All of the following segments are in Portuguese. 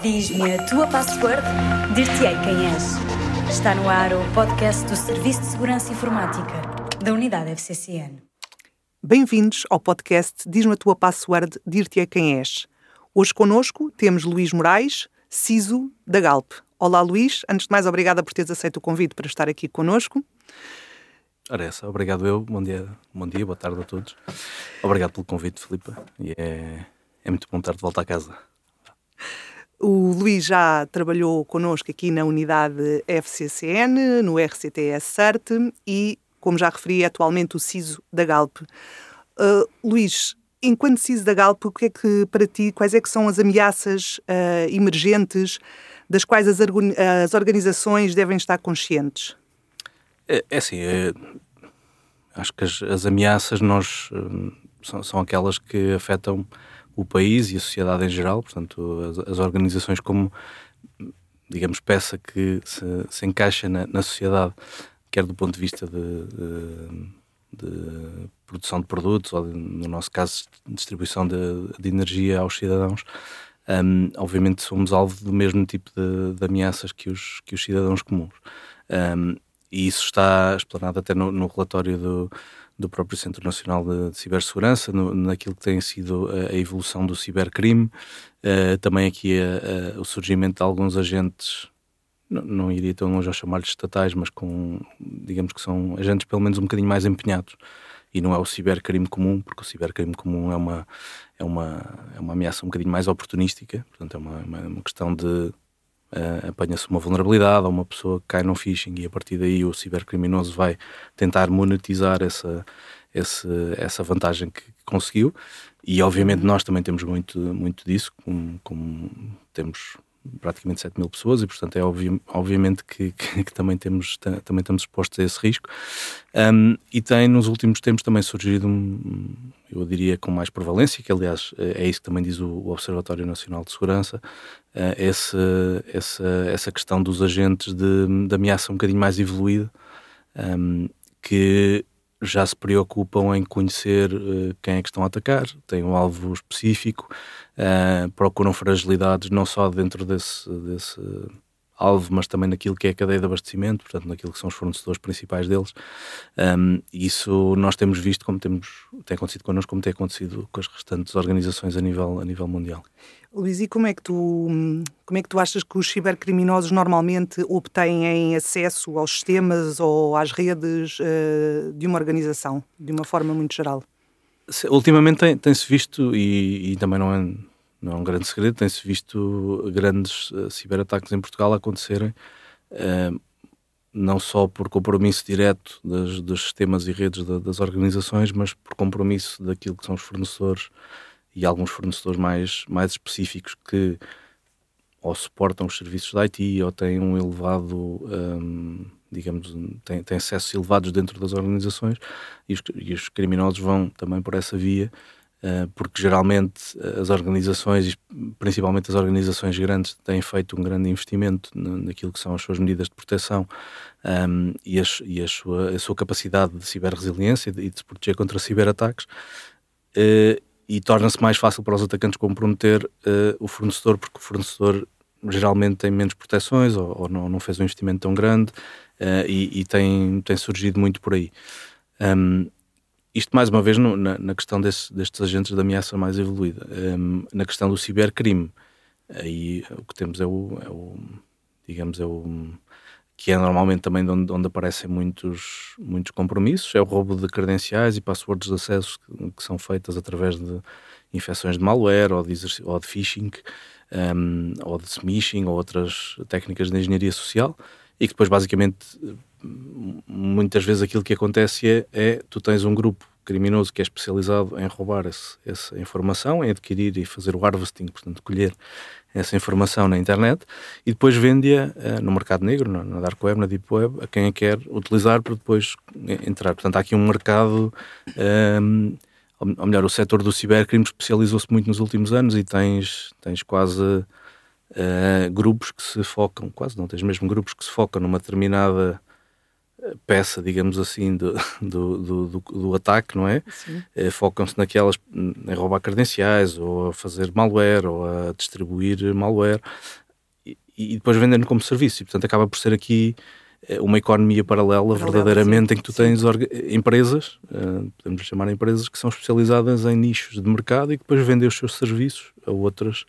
Diz-me a tua password, dir-te-ei quem és. Está no ar o podcast do Serviço de Segurança Informática da Unidade FCCN. Bem-vindos ao podcast Diz-me a tua password, dir-te-ei quem és. Hoje connosco temos Luís Moraes, CISO da Galp. Olá Luís, antes de mais obrigada por teres aceito o convite para estar aqui connosco. Ora essa, obrigado eu, bom dia, bom dia, boa tarde a todos. Obrigado pelo convite, Filipe, e é, é muito bom estar de volta a casa. O Luís já trabalhou connosco aqui na unidade FCCN, no RCTS CERT e, como já referi, é atualmente o CISO da Galp. Uh, Luís, enquanto CISO da Galp, o que é que para ti, quais é que são as ameaças uh, emergentes das quais as, as organizações devem estar conscientes? É, é assim, é, acho que as, as ameaças nós, hum, são, são, aquelas que afetam o país e a sociedade em geral, portanto, as, as organizações como, digamos, peça que se, se encaixa na, na, sociedade, quer do ponto de vista de, de, de produção de produtos, ou de, no nosso caso, distribuição de, energia aos cidadãos, um, obviamente somos alvo do mesmo tipo de, ameaças que os, que os cidadãos comuns. Um, e isso está explanado até no, no relatório do, do próprio Centro Nacional de, de Cibersegurança, no, naquilo que tem sido a, a evolução do cibercrime, uh, também aqui a, a, o surgimento de alguns agentes, não, não iria tão longe a chamar-lhes estatais, mas com, digamos que são agentes pelo menos um bocadinho mais empenhados. E não é o cibercrime comum, porque o cibercrime comum é uma, é uma, é uma ameaça um bocadinho mais oportunística, portanto é uma, uma, uma questão de uh, apanha-se uma vulnerabilidade ou uma pessoa que cai num phishing e a partir daí o cibercriminoso vai tentar monetizar essa, essa, essa vantagem que conseguiu. E obviamente nós também temos muito, muito disso, como, como temos praticamente 7 mil pessoas e portanto é obvi obviamente que, que, que, também temos também estamos expostos a esse risco. Um, e tem nos últimos tempos também surgido um, eu diria com mais prevalência que aliás é isso que também diz o, Observatório Nacional de Segurança uh, essa, essa questão dos agentes de, de ameaça um bocadinho mais evoluída um, que já se preocupam em conhecer uh, quem é que estão a atacar, têm um alvo específico, uh, procuram fragilidades não só dentro desse, desse alvo, mas também naquilo que é a cadeia de abastecimento, portanto, naquilo que são os fornecedores principais deles. Um, isso nós temos visto como temos, tem acontecido connosco, como tem acontecido com as restantes organizações a nível, a nível mundial. Luís, e como é, que tu, como é que tu achas que os cibercriminosos normalmente obtêm acesso aos sistemas ou às redes uh, de uma organização, de uma forma muito geral? Ultimamente tem-se tem visto, e, e também não é não é um grande segredo, tem-se visto grandes uh, ciberataques em Portugal acontecerem, uh, não só por compromisso direto das, dos sistemas e redes de, das organizações, mas por compromisso daquilo que são os fornecedores e alguns fornecedores mais, mais específicos que ou suportam os serviços da IT ou têm um elevado, um, digamos, têm, têm acessos elevados dentro das organizações e os, e os criminosos vão também por essa via porque geralmente eh, as organizações, principalmente as organizações grandes, têm feito um grande investimento naquilo que são as suas medidas de proteção um, ehm, e, a, e a, sua, a, sua, capacidade de ciberresiliência e de se proteger contra ciberataques. Uh, e torna-se mais fácil para os atacantes comprometer uh, o fornecedor, porque o fornecedor geralmente tem menos proteções ou, ou não, não, fez um investimento tão grande uh, e, e, tem, tem surgido muito por aí. Um, ehm, isto, mais uma vez, no, na, na, questão desse, destes agentes de ameaça mais evoluída. Um, na questão do cibercrime, aí o que temos é o, é o digamos, é o que é normalmente também onde, onde, aparecem muitos, muitos compromissos, é o roubo de credenciais e passwords de acesso que, que são feitas através de infecções de malware ou de, ou de phishing, um, ou de smishing ou outras técnicas de engenharia social e que depois basicamente muitas vezes aquilo que acontece é, é tu tens um grupo criminoso que é especializado em roubar esse, essa informação, em adquirir e fazer o harvesting, portanto, colher essa informação na internet e depois vende-a uh, no mercado negro, na, na, dark web, na deep web, a quem a quer utilizar para depois entrar. Portanto, há aqui um mercado, um, ehm, ou melhor, o setor do cibercrime especializou-se muito nos últimos anos e tens, tens quase uh, grupos que se focam, quase não, tens mesmo grupos que se focam numa determinada peça, digamos assim, do, do, do, do ataque, não é? Eh, Focam-se naquelas, em roubar credenciais, ou a fazer malware, ou a distribuir malware, e, e depois vendendo como serviço. E, portanto, acaba por ser aqui eh, uma economia paralela, verdadeiramente sim, em que tu tens empresas, uh, podemos chamar empresas, que são especializadas em nichos de mercado e que depois vendem os seus serviços a outras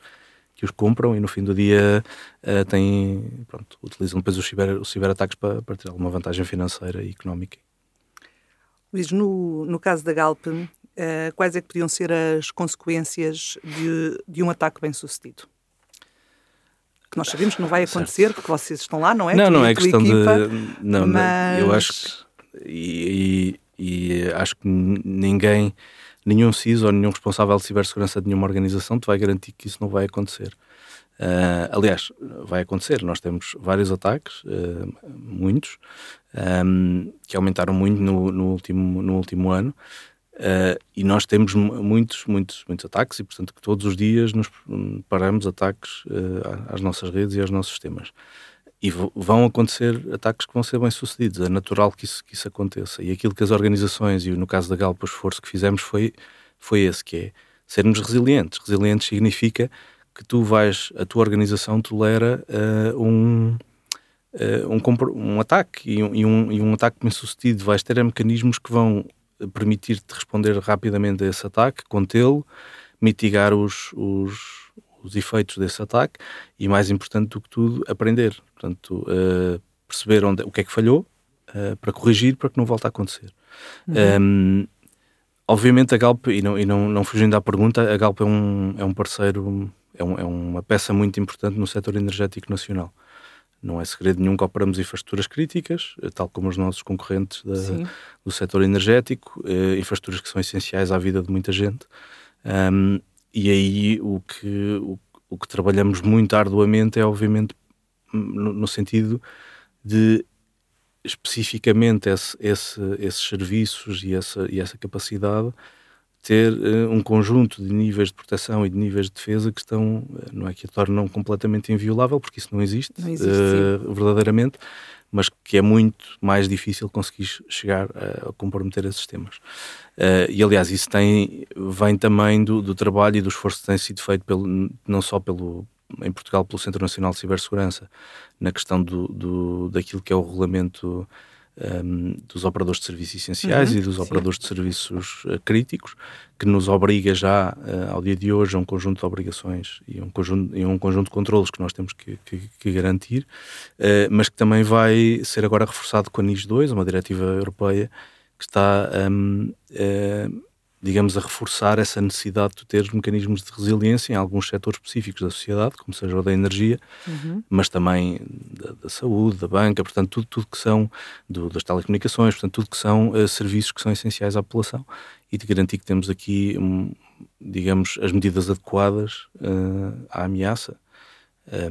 que os compram e no fim do dia uh, têm, pronto, utilizam depois os, ciber, os ciberataques para, para ter alguma vantagem financeira e económica. Luís, no, no caso da Galp, uh, quais é que podiam ser as consequências de, de um ataque bem sucedido? Que nós sabemos que não vai acontecer, certo. porque vocês estão lá, não é? Não, tu, não é questão equipa, de. Não, mas... eu acho que. E, e, e acho que ninguém nenhum CISO ou nenhum responsável de cibersegurança de nenhuma organização te vai garantir que isso não vai acontecer. Uh, aliás, vai acontecer. Nós temos vários ataques, uh, muitos, um, que aumentaram muito no, no, último, no último ano. Uh, e nós temos muitos, muitos, muitos ataques e, portanto, que todos os dias nos paramos ataques às nossas redes e aos nossos sistemas e vão acontecer ataques que vão ser bem sucedidos. É natural que isso, que isso aconteça. E aquilo que as organizações, e no caso da Galpa, o esforço que fizemos foi, foi esse, que é sermos resilientes. Resilientes significa que tu vais, a tua organização tolera uh, um, uh, um, um, ataque e um, e, um, e um ataque bem sucedido. Vais ter mecanismos que vão permitir-te responder rapidamente a esse ataque, contê-lo, mitigar os, os os efeitos desse ataque e, mais importante do que tudo, aprender. Portanto, uh, perceber onde, o que é que falhou uh, para corrigir para que não volte a acontecer. Uhum. Um, obviamente, a Galp, e, não, e não, não fugindo à pergunta, a Galp é um, é um parceiro, é, um, é uma peça muito importante no setor energético nacional. Não é segredo nenhum que operamos infraestruturas críticas, eh, tal como os nossos concorrentes da, do setor energético, eh, infraestruturas que são essenciais à vida de muita gente. Um, e aí o que, o, o, que trabalhamos muito arduamente é, obviamente, no, no sentido de especificamente esse, esse, esses serviços e essa, e essa capacidade ter uh, um conjunto de níveis de proteção e de níveis de defesa que estão, uh, não é que a tornam completamente inviolável, porque isso não existe, não existe uh, verdadeiramente, mas que é muito mais difícil conseguir chegar a, a comprometer esses temas. Uh, e aliás, isso tem, vem também do, do, trabalho e do esforço que tem sido feito pelo, não só pelo, em Portugal pelo Centro Nacional de Cibersegurança, na questão do, do daquilo que é o regulamento um, dos operadores de serviços essenciais uhum, e dos sim. operadores de serviços uh, críticos, que nos obriga já, uh, ao dia de hoje, a um conjunto de obrigações e um conjunto, e um conjunto de controlos que nós temos que, que, que garantir, uh, mas que também vai ser agora reforçado com a NIS 2, uma diretiva europeia que está um, digamos, a reforçar essa necessidade de ter mecanismos de resiliência em alguns setores específicos da sociedade, como seja o da energia, uhum. mas também da, da, saúde, da banca, portanto, tudo, tudo que são, do, das telecomunicações, portanto, tudo que são uh, serviços que são essenciais à população e de garantir que temos aqui, um, digamos, as medidas adequadas uh, à ameaça.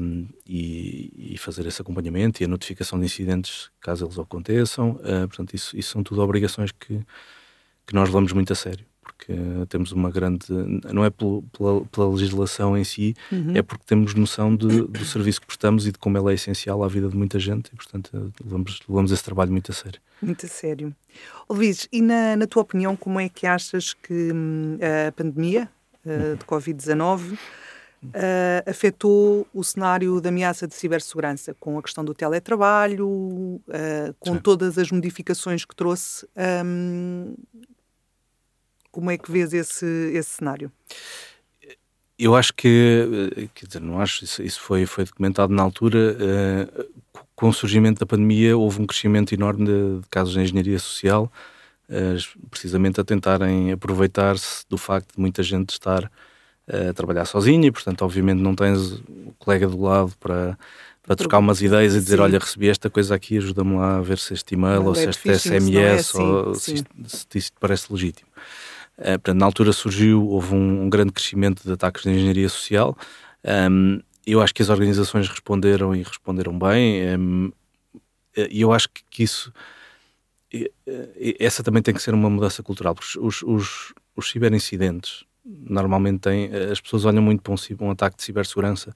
Um, e, e, fazer esse acompanhamento e a notificação de incidentes caso eles aconteçam. Uh, portanto, isso, isso, são tudo obrigações que, que nós levamos muito a sério porque temos uma grande. Não é pela, pela legislação em si, uhum. é porque temos noção de, do serviço que prestamos e de como ele é essencial à vida de muita gente e, portanto, levamos, levamos esse trabalho muito a sério. Muito a sério. Luís, e na, na tua opinião, como é que achas que hum, a pandemia uh, de Covid-19 Uh, afetou o cenário da ameaça de cibersegurança, com a questão do teletrabalho, uh, com Sim. todas as modificações que trouxe. Um, como é que vês esse, esse cenário? Eu acho que, eh, quer dizer, não acho, isso, isso foi, foi documentado na altura, uh, com o surgimento da pandemia houve um crescimento enorme de, de casos de engenharia social, uh, precisamente a tentarem aproveitar-se do facto de muita gente estar uh, a trabalhar sozinha e, portanto, obviamente não tens o colega do lado para, para trocar umas ideias e dizer, Sim. olha, recebi esta coisa aqui, ajuda-me lá a ver se este e-mail não, ou se este SMS é assim. ou se isto, se isto parece legítimo. Uh, portanto, na altura surgiu, houve um, um, grande crescimento de ataques de engenharia social. Um, eu acho que as organizações responderam e responderam bem. Um, e eu acho que, que isso essa também tem que ser uma mudança cultural, porque os, os, os ciberincidentes normalmente têm, as pessoas olham muito para um, um, ataque de cibersegurança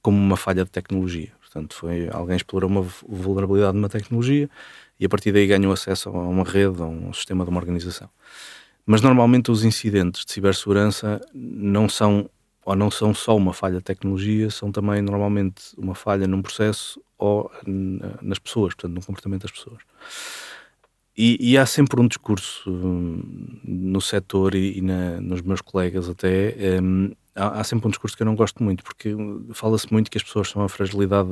como uma falha de tecnologia. Portanto, foi alguém explorou uma vulnerabilidade numa tecnologia e a partir daí ganham acesso a uma rede, a um sistema de uma organização. Mas normalmente os incidentes de cibersegurança não são ou não são só uma falha de tecnologia, são também normalmente uma falha num processo ou nas pessoas, portanto, no comportamento das pessoas. E, e há sempre um discurso hum, no setor e, e na, nos meus colegas até, um, há, há, sempre um discurso que eu não gosto muito, porque fala-se muito que as pessoas são a fragilidade,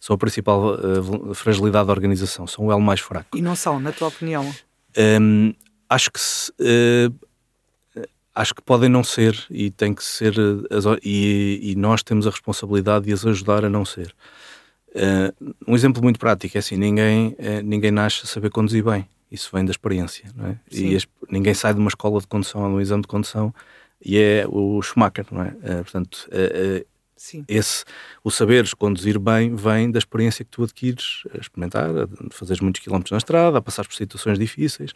são a principal uh, fragilidade da organização, são o elo mais fraco. E não são, na tua opinião? Um, acho que se, uh, acho que podem não ser e tem que ser as, e, e, nós temos a responsabilidade de as ajudar a não ser. Uh, um exemplo muito prático é assim: ninguém, ninguém nasce a saber conduzir bem isso vem da experiência, não é? E as, ninguém sai de uma escola de condução ou de um exame de condução e é o Schumacher, não é? Uh, portanto, uh, esse, o saberes conduzir bem vem da experiência que tu adquires a experimentar, a fazeres muitos quilómetros na estrada, a passar por situações difíceis.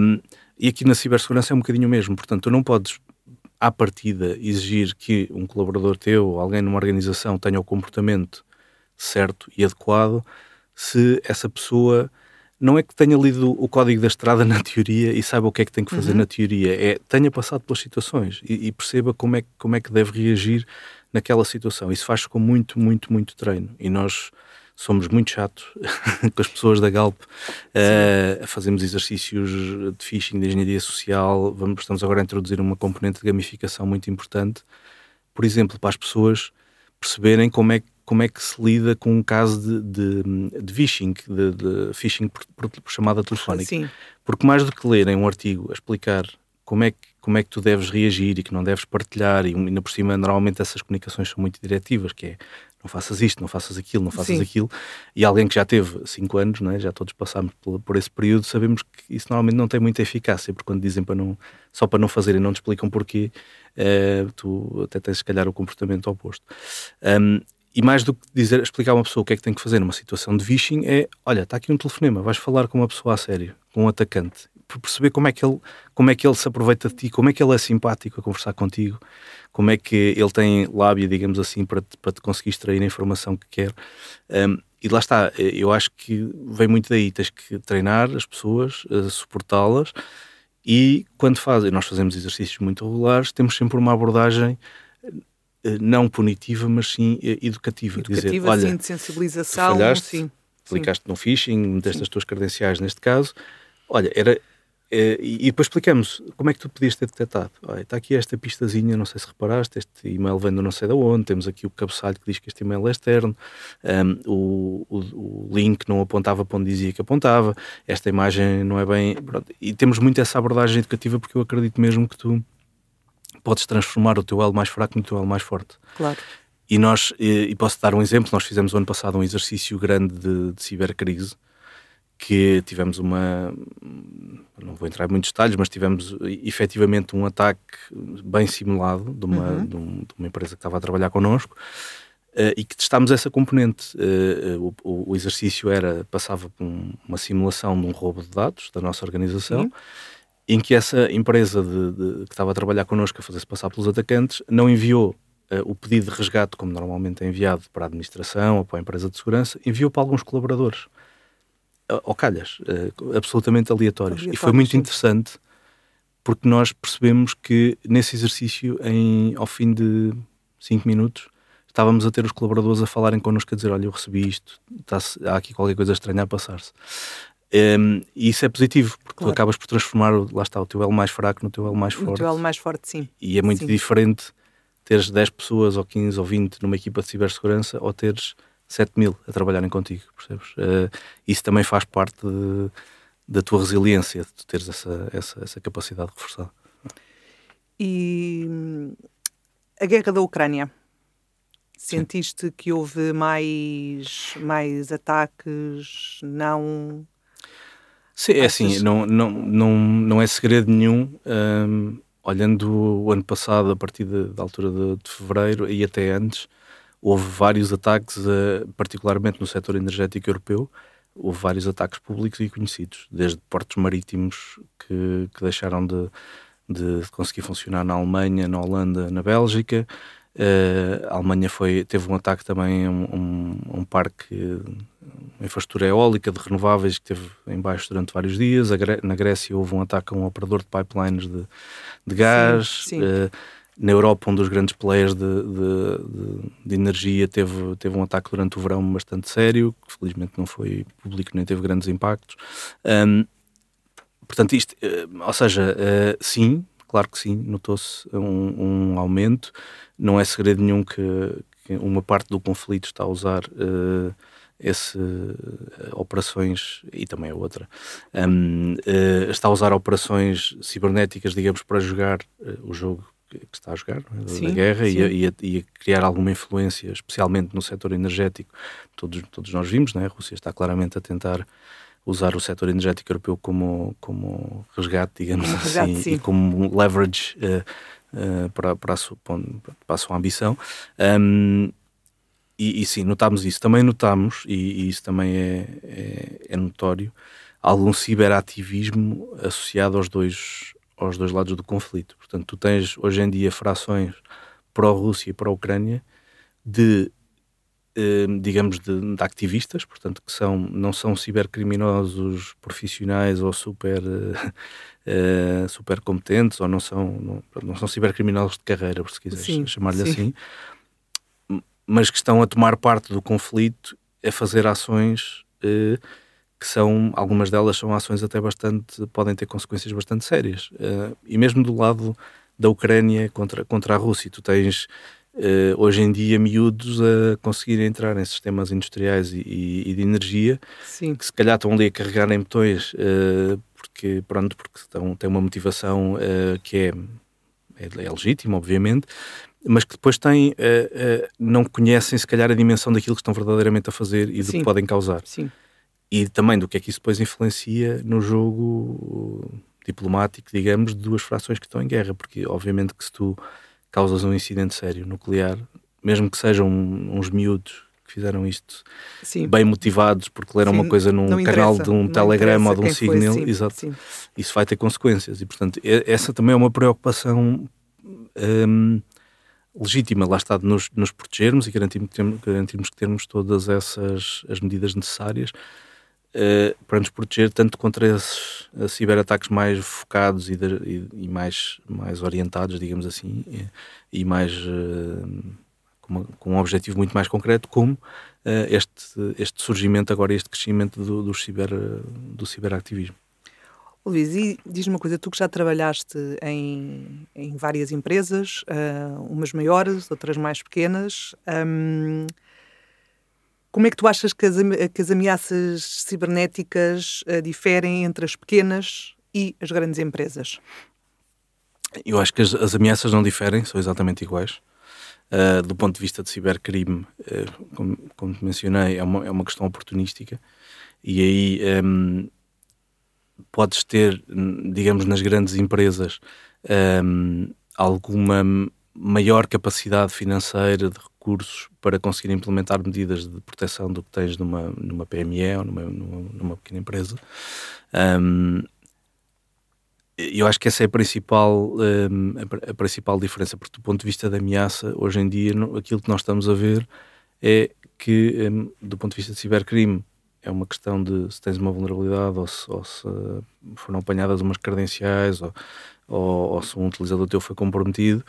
Um, e aqui na cibersegurança é um bocadinho o mesmo. Portanto, tu não podes, à partida, exigir que um colaborador teu ou alguém numa organização tenha o comportamento certo e adequado se essa pessoa não é que tenha lido o código da estrada na teoria e saiba o que é que tem que fazer uhum. na teoria, é tenha passado pelas situações e, e, perceba como é, como é que deve reagir naquela situação. Isso faz com muito, muito, muito treino. E nós somos muito chatos com as pessoas da Galp, uh, fazemos exercícios de phishing, de engenharia social, vamos, estamos agora a introduzir uma componente de gamificação muito importante, por exemplo, para as pessoas perceberem como é que como é que se lida com um caso de, de, de phishing, de, de phishing por, por, por, chamada telefónica. Sim. Porque mais do que lerem um artigo a explicar como é, que, como é que tu deves reagir e que não deves partilhar, e ainda por cima, normalmente essas comunicações são muito diretivas, que é não faças isto, não faças aquilo, não faças Sim. aquilo, e alguém que já teve 5 anos, é? já todos passámos por, por, esse período, sabemos que isso normalmente não tem muita eficácia, porque quando dizem para não, só para não fazer e não te explicam porquê, uh, tu até tens se calhar o comportamento oposto. Um, e mais do que dizer, explicar a uma pessoa o que é que tem que fazer numa situação de phishing é, olha, está aqui um telefonema, vais falar com uma pessoa a sério, com um atacante, para perceber como é que ele, como é que ele se aproveita de ti, como é que ele é simpático a conversar contigo, como é que ele tem lábia, digamos assim, para te, para te conseguir extrair a informação que quer. Um, e lá está, eu acho que vem muito daí, tens que treinar as pessoas, uh, suportá-las e quando fazem, nós fazemos exercícios muito regulares, temos sempre uma abordagem eh, não punitiva, mas sim eh, educativa. Educativa, dizer, olha, sim, de sensibilização. Falhaste, sim. Clicaste no phishing, meteste as tuas credenciais neste caso. Olha, era. É, e depois explicamos como é que tu podias ter detectado. Olha, está aqui esta pistazinha, não sei se reparaste, este e-mail vem do não sei de onde, temos aqui o cabeçalho que diz que este e-mail é externo, um, o, o, o, link não apontava para onde dizia que apontava, esta imagem não é bem. Pronto. E temos muito essa abordagem educativa porque eu acredito mesmo que tu podes transformar o teu elo mais fraco no teu elo mais forte. Claro. E nós, e, e posso dar um exemplo, nós fizemos ano passado um exercício grande de, de cibercrise, que tivemos uma, não vou entrar em muitos detalhes, mas tivemos efetivamente um ataque bem simulado de uma, uhum. de, um, de uma empresa que estava a trabalhar connosco, Uh, e que testámos essa componente. Uh, o, o, exercício era, passava por um, uma simulação de um roubo de dados da nossa organização, Sim em que essa empresa de, de, que estava a trabalhar connosco a fazer-se passar pelos atacantes não enviou uh, o pedido de resgate, como normalmente é enviado para a administração ou para a empresa de segurança, enviou para alguns colaboradores. Ou calhas, uh, absolutamente aleatórios. e foi muito sim. interessante porque nós percebemos que nesse exercício, em, ao fim de 5 minutos, estávamos a ter os colaboradores a falarem connosco a dizer: Olha, eu recebi isto, há aqui qualquer coisa estranha a passar-se. Um, e isso é positivo, porque claro. tu acabas por transformar, lá está, o teu elo mais fraco no teu elo mais forte. O teu elo mais forte, sim. E é muito sim. diferente teres 10 pessoas, ou 15, ou 20 numa equipa de cibersegurança, ou teres 7 mil a trabalharem contigo, percebes? Uh, isso também faz parte de, da tua resiliência, de tu teres essa, essa, essa capacidade reforçada. E a guerra da Ucrânia? Sentiste Sim. que houve mais, mais ataques não Sim, é assim, não, não, não, não é segredo nenhum. Um, olhando o ano passado, a partir da altura de, de, fevereiro e até antes, houve vários ataques, particularmente no setor energético europeu, houve vários ataques públicos e conhecidos, desde portos marítimos que, que deixaram de, de conseguir funcionar na Alemanha, na Holanda, na Bélgica. Uh, a Alemanha foi, teve um ataque também a um, um, um parque infraestrutura eólica de renováveis que esteve em baixo durante vários dias. Na Grécia houve um ataque a um operador de pipelines de, de gás. Sim, sim. Uh, na Europa, um dos grandes players de, de, de, energia teve, teve um ataque durante o verão bastante sério, que felizmente não foi público nem teve grandes impactos. Um, portanto, isto, uh, ou seja, uh, sim, claro que sim, notou-se um, um, aumento. Não é segredo nenhum que, que, uma parte do conflito está a usar uh, esse, operações, e também a outra, um, está a usar operações cibernéticas, digamos, para jogar o jogo que está a jogar, é? sim, da guerra e a, e, a, e a, criar alguma influência, especialmente no setor energético. Todos, todos nós vimos, né? a Rússia está claramente a tentar usar o setor energético europeu como, como resgate, digamos um resgate, assim, sim. e como leverage uh, uh, para, para, a sua, para a sua ambição. Um, e, e, sim, notámos isso. Também notámos, e, e isso também é, é, é notório, algum ciberativismo associado aos dois, aos dois lados do conflito. Portanto, tu tens hoje em dia frações pró-Rússia e pró-Ucrânia de, eh, digamos, de, de, ativistas, portanto, que são, não são cibercriminosos profissionais ou super, eh, super competentes, ou não são, não, não são cibercriminosos de carreira, se quiseres chamar-lhe assim, mas que estão a tomar parte do conflito, a fazer ações eh, que são, algumas delas são ações até bastante, podem ter consequências bastante sérias. Uh, e mesmo do lado da Ucrânia contra, contra a Rússia, tu tens uh, hoje em dia miúdos a conseguir entrar em sistemas industriais e, e, e de energia, Sim. que se calhar estão ali a carregar em botões, uh, porque, pronto, porque estão, têm uma motivação que é, é, é legítima, obviamente, mas que depois têm, uh, uh, não conhecem se calhar a dimensão daquilo que estão verdadeiramente a fazer e do Sim. que podem causar. Sim e também do que é que isso depois influencia no jogo diplomático, digamos, de duas frações que estão em guerra, porque obviamente que se tu causas um incidente sério nuclear, mesmo que sejam uns miúdos que fizeram isto sim. bem motivados porque leram sim, uma coisa num canal de um telegrama ou de um signal, foi, exato, sim. isso vai ter consequências e portanto essa também é uma preocupação hum, legítima, lá está, de nos, nos protegermos e garantirmos, garantirmos que temos todas essas as medidas necessárias uh, para nos proteger tanto contra esses uh, ciberataques mais focados e, de, e, e, mais, mais orientados, digamos assim, e, e mais uh, com, uma, com, um objetivo muito mais concreto, como este, este surgimento agora, este crescimento do, do, ciber, do ciberativismo. Luís, e diz-me uma coisa, tu que já trabalhaste em, em várias empresas, uh, umas maiores, outras mais pequenas, um, como é que tu achas que as, que as ameaças cibernéticas uh, diferem entre as pequenas e as grandes empresas? Eu acho que as, as ameaças não diferem, são exatamente iguais. Uh, do ponto de vista de cibercrime, uh, como, como mencionei, é uma, é uma questão oportunística e aí um, ehm, podes ter, digamos, nas grandes empresas um, ehm, alguma maior capacidade financeira de recursos para conseguir implementar medidas de proteção do que tens numa, numa PME ou numa, numa, numa pequena empresa. Um, eu acho que essa é a principal, um, a, principal diferença, porque do ponto de vista da ameaça, hoje em dia, aquilo que nós estamos a ver é que, um, do ponto de vista de cibercrime, é uma questão de se tens uma vulnerabilidade ou se, ou se foram apanhadas umas credenciais ou, ou, ou se um utilizador teu foi comprometido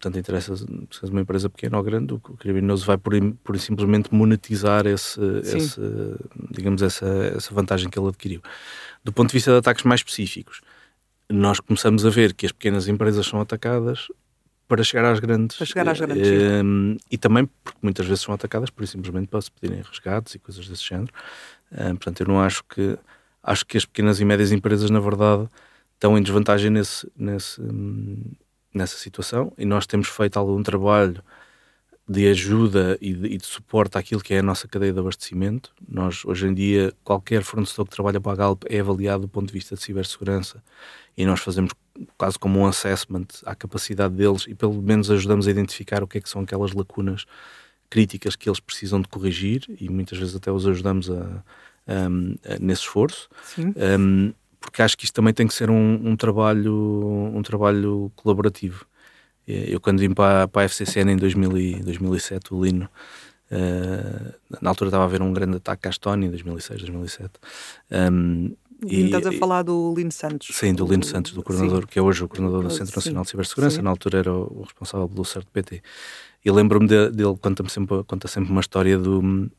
tanto interessa se és uma empresa pequena ou grande, o criminoso vai por, por simplesmente monetizar esse, esse, digamos, essa, essa vantagem que ele adquiriu. Do ponto de vista de ataques mais específicos, nós começamos a ver que as pequenas empresas são atacadas para chegar às grandes. Para chegar às grandes. Um, e também porque muitas vezes são atacadas por simplesmente para se pedirem resgates e coisas desse género. Um, portanto, eu não acho que. Acho que as pequenas e médias empresas, na verdade, estão em desvantagem nesse, nesse, nessa situação e nós temos feito algum trabalho de ajuda e de, e de, suporte àquilo que é a nossa cadeia de abastecimento. Nós, hoje em dia, qualquer fornecedor que trabalha para a Galp é avaliado do ponto de vista de cibersegurança e nós fazemos quase como um assessment à capacidade deles e pelo menos ajudamos a identificar o que é que são aquelas lacunas críticas que eles precisam de corrigir e muitas vezes até os ajudamos a, nesse esforço. Sim. Um, porque acho que isto também tem que ser um, um trabalho, um trabalho colaborativo. Eu, quando vim para, para a FCCN em 2000 e, 2007, o Lino Uh, na altura estava a haver um grande ataque à Estónia em 2006, 2007. Um, e, estás a falar do Lino Santos. Sim, do Lino Santos, do coordenador, sim. que é hoje o coordenador do Centro Nacional de Cibersegurança, sim. na altura era o responsável pelo CERT-PT. E lembro-me de, dele, conta-me sempre, conta sempre uma história do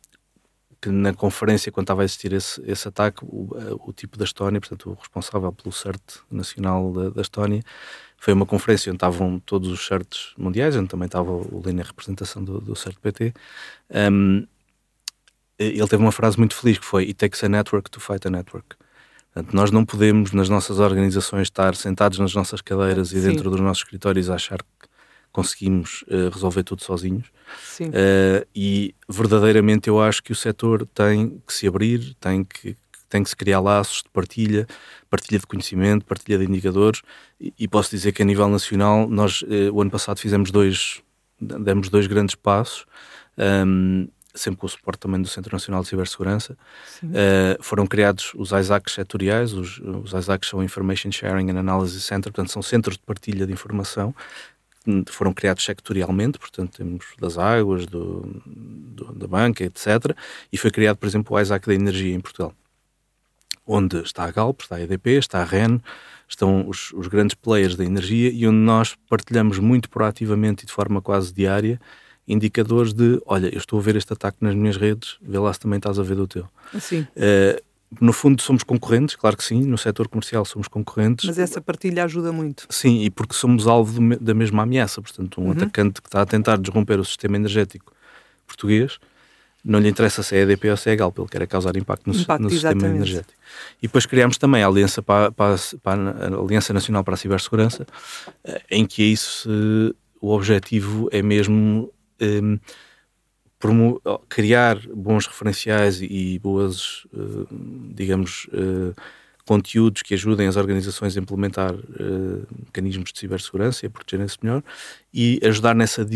que na conferência, quando estava a existir esse, esse ataque, o, o tipo da Estónia, portanto, o responsável pelo CERT nacional da, da Estónia, foi uma conferência onde estavam todos os CERTs mundiais, onde também estava o Lino em representação do, do CERT-PT. Um, ele teve uma frase muito feliz que foi It takes a network to fight a network. Portanto, nós não podemos, nas nossas organizações, estar sentados nas nossas cadeiras e dentro dos nossos escritórios a achar que conseguimos uh, resolver tudo sozinhos. Uh, e verdadeiramente eu acho que o setor tem que se abrir, tem que, tem que se criar laços de partilha, partilha de conhecimento, partilha de indicadores. E, e posso dizer que a nível nacional, nós uh, o ano passado fizemos dois, demos dois grandes passos. Um, sempre com o suporte também do Centro Nacional de Cibersegurança, uh, foram criados os ISACs setoriais, os, os ISACs são Information Sharing and Analysis Center, portanto são centros de partilha de informação, foram criados sectorialmente, portanto temos das águas, do, do, da banca, etc. E foi criado, por exemplo, o ISAC da energia em Portugal, onde está a Galp, está a EDP, está a REN, estão os, os grandes players da energia e onde nós partilhamos muito proativamente e de forma quase diária indicadores de, olha, eu estou a ver este ataque nas minhas redes, vê lá se também estás a ver do teu. Sim. Uh, no fundo somos concorrentes, claro que sim, no setor comercial somos concorrentes. Mas essa partilha ajuda muito. Sim, e porque somos alvo da mesma ameaça, portanto um uhum. atacante que está a tentar desromper o sistema energético português, não lhe interessa se é EDP ou se é Galp, ele quer causar impacto no, impacto, no sistema energético. E depois criámos também a Aliança, para, para, para, a Aliança Nacional para a Cibersegurança, eh, em que é isso, o objetivo é mesmo um, criar bons referenciais e boas, uh, digamos, uh, conteúdos que ajudem as organizações a implementar uh, mecanismos de cibersegurança e a protegerem-se melhor e ajudar nessa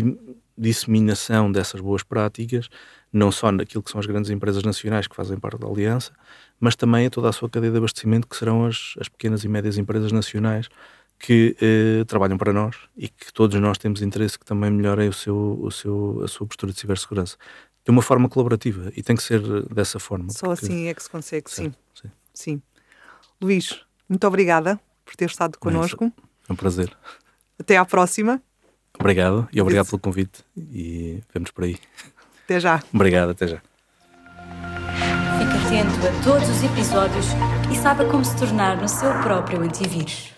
disseminação dessas boas práticas, não só naquilo que são as grandes empresas nacionais que fazem parte da aliança, mas também a toda a sua cadeia de abastecimento, que serão as, as pequenas e médias empresas nacionais que eh, trabalham para nós e que todos nós temos interesse que também melhorem o seu, o seu, a sua postura de cibersegurança. De uma forma colaborativa e tem que ser dessa forma. Só porque... assim é que se consegue, sim. Sim. sim. Luís, muito obrigada por ter estado connosco. É um prazer. Até à próxima. Obrigado e obrigado pelo convite e vemos por aí. Até já. Obrigado, até já. Fique atento a todos os episódios e saiba como se tornar no seu próprio antivírus.